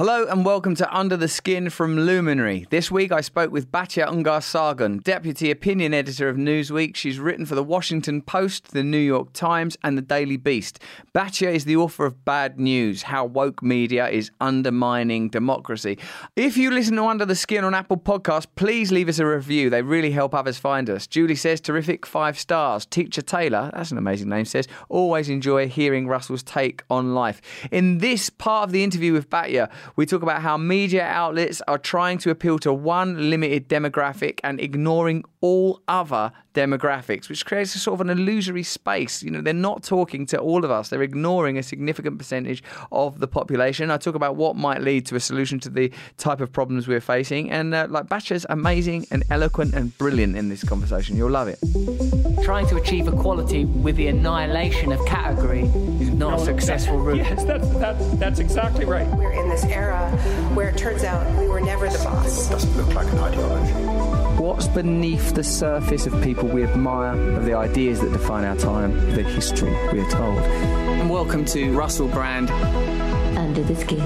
Hello and welcome to Under the Skin from Luminary. This week I spoke with Batya Ungar Sargon, Deputy Opinion Editor of Newsweek. She's written for the Washington Post, the New York Times, and the Daily Beast. Batya is the author of Bad News How Woke Media is Undermining Democracy. If you listen to Under the Skin on Apple Podcasts, please leave us a review. They really help others find us. Julie says, terrific five stars. Teacher Taylor, that's an amazing name, says, always enjoy hearing Russell's take on life. In this part of the interview with Batya, we talk about how media outlets are trying to appeal to one limited demographic and ignoring all other demographics, which creates a sort of an illusory space. You know, they're not talking to all of us, they're ignoring a significant percentage of the population. I talk about what might lead to a solution to the type of problems we're facing. And uh, like Batya's amazing and eloquent and brilliant in this conversation. You'll love it. Trying to achieve equality with the annihilation of category is not no, a successful route. Yes, that's, that's, that's exactly right. We're in this era where it turns out we were never the boss. It doesn't look like an ideology. What's beneath the surface of people we admire, of the ideas that define our time, the history we are told? And welcome to Russell Brand. Under the Skin.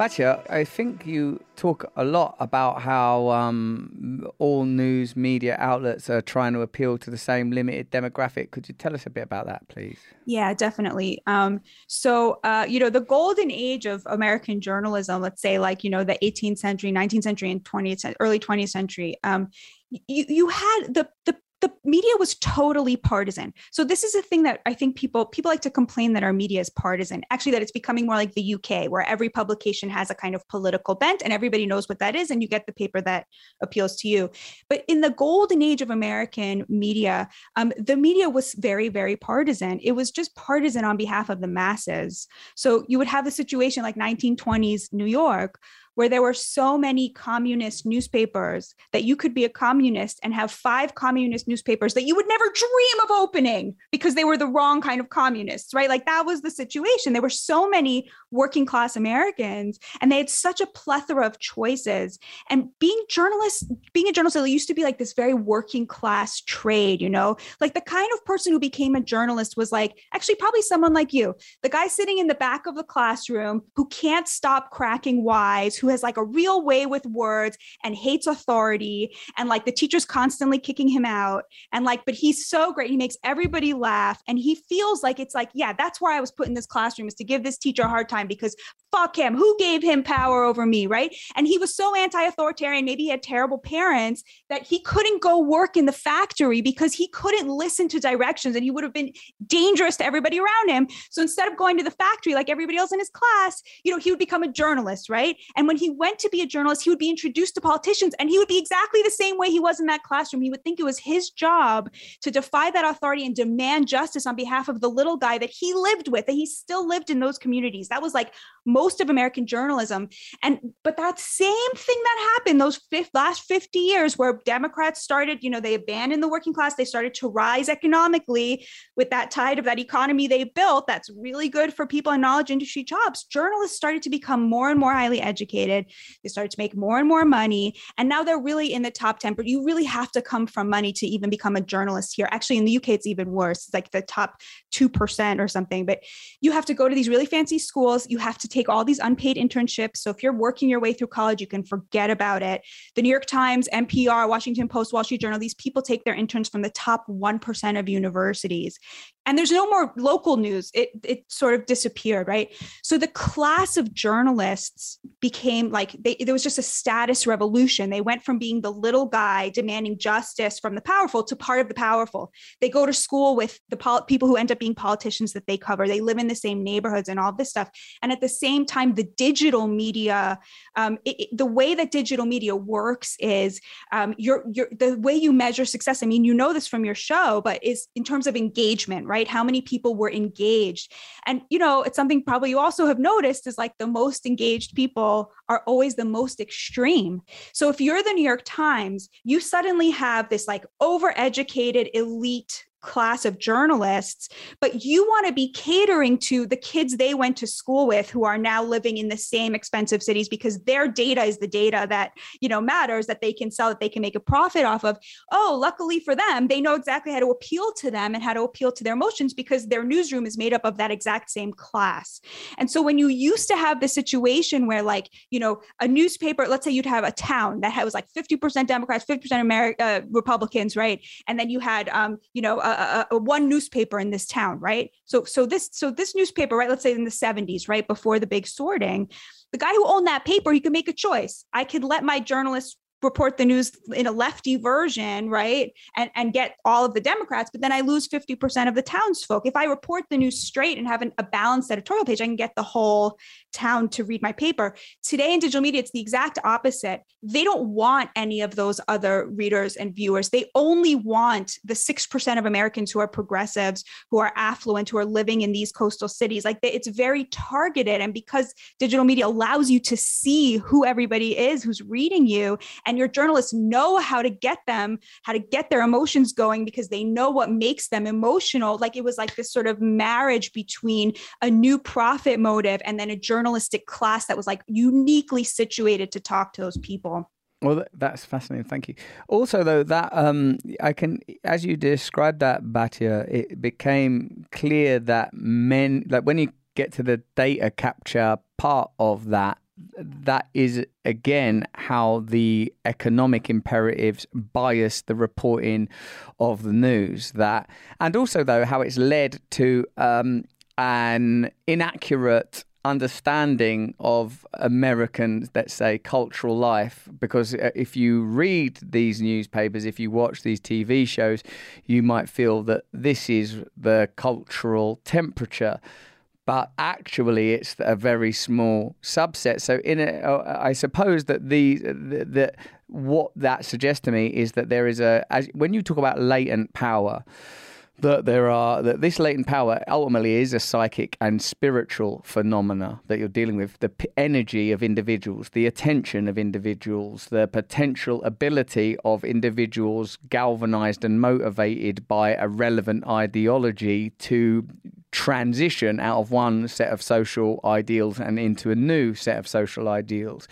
Batya, I think you talk a lot about how um, all news media outlets are trying to appeal to the same limited demographic. Could you tell us a bit about that, please? Yeah, definitely. Um, so, uh, you know, the golden age of American journalism, let's say like, you know, the 18th century, 19th century, and 20th, early 20th century, um, you, you had the, the the media was totally partisan. So this is a thing that I think people people like to complain that our media is partisan. Actually, that it's becoming more like the UK, where every publication has a kind of political bent, and everybody knows what that is, and you get the paper that appeals to you. But in the golden age of American media, um, the media was very, very partisan. It was just partisan on behalf of the masses. So you would have the situation like 1920s New York, where there were so many communist newspapers that you could be a communist and have five communist newspapers that you would never dream of opening because they were the wrong kind of communists, right? Like that was the situation. There were so many working class Americans and they had such a plethora of choices. And being journalists, being a journalist, it used to be like this very working class trade, you know, like the kind of person who became a journalist was like actually probably someone like you, the guy sitting in the back of the classroom who can't stop cracking wise, who has like a real way with words and hates authority and like the teacher's constantly kicking him out and like but he's so great. He makes everybody laugh and he feels like it's like yeah that's why I was put in this classroom is to give this teacher a hard time because fuck him. Who gave him power over me right? And he was so anti-authoritarian maybe he had terrible parents that he couldn't go work in the factory because he couldn't listen to directions and he would have been dangerous to everybody around him. So instead of going to the factory like everybody else in his class you know he would become a journalist right? And when he went to be a journalist, he would be introduced to politicians and he would be exactly the same way he was in that classroom. He would think it was his job to defy that authority and demand justice on behalf of the little guy that he lived with, that he still lived in those communities. That was like most of American journalism. And but that same thing that happened those fifth, last 50 years where Democrats started, you know, they abandoned the working class, they started to rise economically with that tide of that economy they built. That's really good for people in knowledge industry jobs. Journalists started to become more and more highly educated. They started to make more and more money. And now they're really in the top 10, but you really have to come from money to even become a journalist here. Actually, in the UK, it's even worse. It's like the top 2% or something. But you have to go to these really fancy schools. You have to take all these unpaid internships. So if you're working your way through college, you can forget about it. The New York Times, NPR, Washington Post, Wall Street Journal, these people take their interns from the top 1% of universities and there's no more local news. It it sort of disappeared right? So the class of journalists became like they, there was just a status revolution. They went from being the little guy demanding justice from the powerful to part of the powerful. They go to school with the pol- people who end up being politicians that they cover. They live in the same neighborhoods and all this stuff. And at the same time the digital media um, it, it, the way that digital media works is um, your, your the way you measure success i mean you know this from your show but is in terms of engagement right how many people were engaged? And you know it's something probably you also have noticed is like the most engaged people are always the most extreme. So if you're the new york times you suddenly have this like overeducated elite class of journalists, but you want to be catering to the kids they went to school with who are now living in the same expensive cities because their data is the data that, you know, matters that they can sell, that they can make a profit off of. Oh, luckily for them, they know exactly how to appeal to them and how to appeal to their emotions because their newsroom is made up of that exact same class. And so when you used to have the situation where like, you know, a newspaper, let's say you'd have a town that was like 50% Democrats, 50% America, uh, Republicans, right? And then you had, um, you know, a, a, one newspaper in this town, right? So so this so this newspaper, right? Let's say in the 70s, right before the big sorting, the guy who owned that paper, he could make a choice. I could let my journalists report the news in a lefty version, right? And and get all of the Democrats, but then I lose 50% of the townsfolk. If I report the news straight and have an, a balanced editorial page, I can get the whole town to read my paper. Today in digital media, it's the exact opposite. They don't want any of those other readers and viewers. They only want the 6% of Americans who are progressives, who are affluent, who are living in these coastal cities. Like it's very targeted. And because digital media allows you to see who everybody is who's reading you, and your journalists know how to get them, how to get their emotions going because they know what makes them emotional. Like it was like this sort of marriage between a new profit motive and then a journalistic class that was like uniquely situated to talk to those people. Well, that's fascinating. Thank you. Also, though, that um, I can, as you described that, Batya, it became clear that men, like when you get to the data capture part of that, that is again how the economic imperatives bias the reporting of the news. That, and also though, how it's led to um, an inaccurate understanding of American, let's say, cultural life. Because uh, if you read these newspapers, if you watch these TV shows, you might feel that this is the cultural temperature. But actually, it's a very small subset. So, in a, uh, I suppose that the that what that suggests to me is that there is a as when you talk about latent power that there are that this latent power ultimately is a psychic and spiritual phenomena that you're dealing with the p- energy of individuals the attention of individuals the potential ability of individuals galvanized and motivated by a relevant ideology to transition out of one set of social ideals and into a new set of social ideals.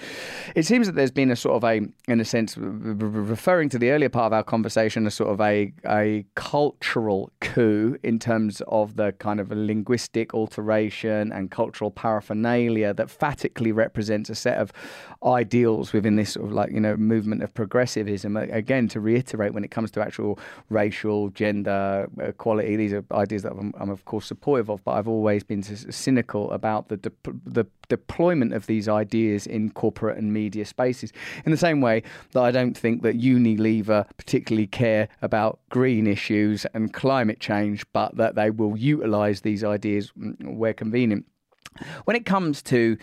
It seems that there's been a sort of a, in a sense, referring to the earlier part of our conversation, a sort of a, a cultural coup in terms of the kind of linguistic alteration and cultural paraphernalia that phatically represents a set of ideals within this sort of like, you know, movement of progressivism. Again, to reiterate, when it comes to actual racial, gender, equality, these are ideas that I'm, I'm of course supporting supportive of, but I've always been cynical about the de- the deployment of these ideas in corporate and media spaces. In the same way that I don't think that Unilever particularly care about green issues and climate change, but that they will utilise these ideas mm, where convenient. When it comes to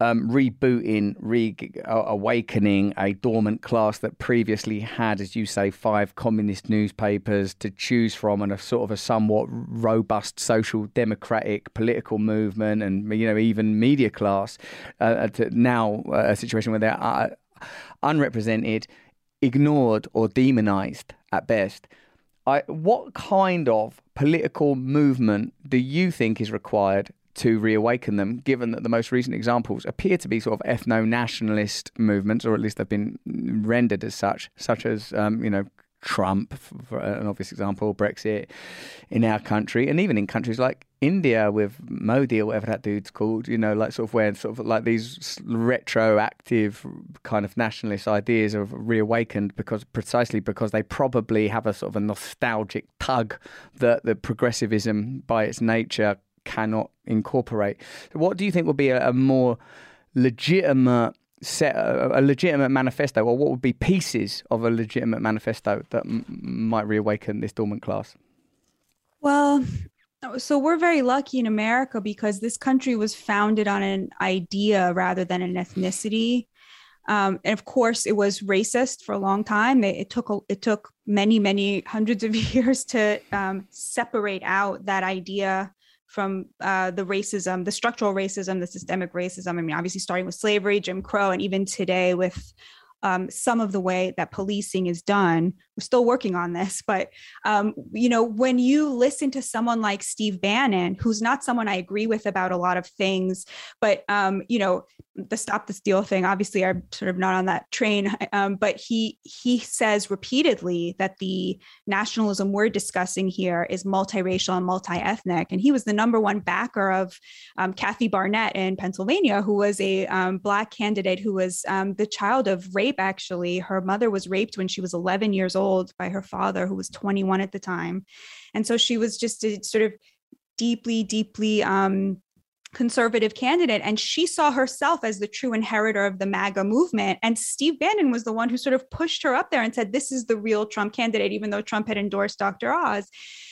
um, rebooting, re awakening a dormant class that previously had, as you say, five communist newspapers to choose from, and a sort of a somewhat robust social democratic political movement, and you know even media class. Uh, to now uh, a situation where they're uh, unrepresented, ignored, or demonized at best. I, what kind of political movement do you think is required to reawaken them, given that the most recent examples appear to be sort of ethno nationalist movements, or at least they've been rendered as such, such as, um, you know, Trump, for an obvious example, Brexit in our country, and even in countries like India with Modi or whatever that dude's called, you know, like sort of where sort of like these retroactive kind of nationalist ideas are reawakened because precisely because they probably have a sort of a nostalgic tug that the progressivism by its nature cannot incorporate. What do you think would be a, a more legitimate set a, a, legitimate manifesto, or what would be pieces of a legitimate manifesto that m- might reawaken this dormant class? Well, so we're very lucky in America because this country was founded on an idea rather than an ethnicity. Um, and of course, it was racist for a long time. It, it took a, it took many many hundreds of years to um, separate out that idea from uh, the racism, the structural racism, the systemic racism. I mean, obviously, starting with slavery, Jim Crow, and even today with um, some of the way that policing is done, still working on this, but um, you know, when you listen to someone like Steve Bannon, who's not someone I agree with about a lot of things, but um, you know, the stop the steal thing, obviously I'm sort of not on that train. Um, but he he says repeatedly that the nationalism we're discussing here is multiracial and multi-ethnic. And he was the number one backer of um, Kathy Barnette in Pennsylvania, who was a um, black candidate who was um, the child of rape, actually. Her mother was raped when she was 11 years old by her father, who was 21 at the time. And so she was just a sort of deeply, deeply um, conservative candidate and she saw herself as the true inheritor of the MAGA movement and Steve Bannon was the one who sort of pushed her up there and said this is the real Trump candidate even though Trump had endorsed Dr. Oz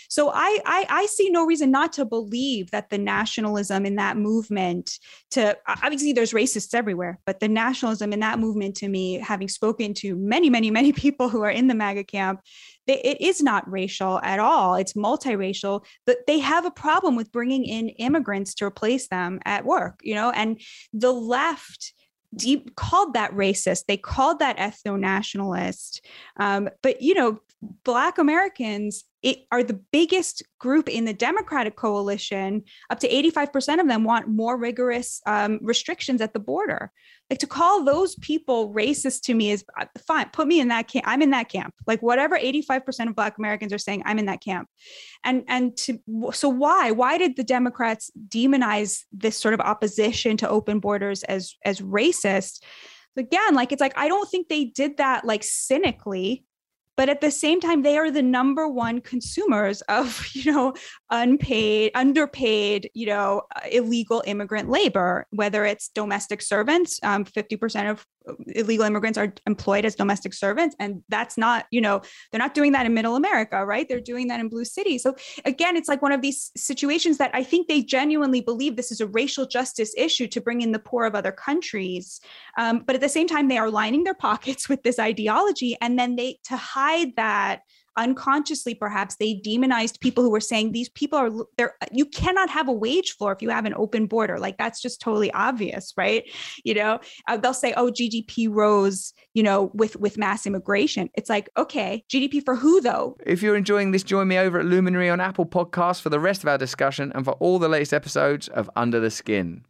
so I, I, I see no reason not to believe that the nationalism in that movement to obviously there's racists everywhere, but the nationalism in that movement to me, having spoken to many, many, many people who are in the MAGA camp, it is not racial at all. It's multiracial, but they have a problem with bringing in immigrants to replace them at work, you know, and the left deep called that racist. They called that ethno-nationalist. Um, but you know black americans it, are the biggest group in the democratic coalition. Up to 85% of them want more rigorous um, restrictions at the border. Like to call those people racist to me is uh, fine put me in that camp i'm in that camp. Like whatever 85% of black americans are saying i'm in that camp. And and to so why why did the democrats demonize this sort of opposition to open borders as as racist? Again like it's like i don't think they did that like cynically but at the same time they are the number one consumers of you know unpaid underpaid you know illegal immigrant labor whether it's domestic servants um, 50% of illegal immigrants are employed as domestic servants and that's not you know they're not doing that in middle america right? They're doing that in blue city so again it's like one of these situations that i think they genuinely believe this is a racial justice issue to bring in the poor of other countries. Um, but at the same time they are lining their pockets with this ideology and then they to hide that unconsciously perhaps they demonized people who were saying these people are there you cannot have a wage floor if you have an open border. Like that's just totally obvious right? You know uh, they'll say oh gdp rose you know with with mass immigration. It's like okay gdp for who though? If you're enjoying this join me over at luminary on apple podcasts for the rest of our discussion and for all the latest episodes of under the skin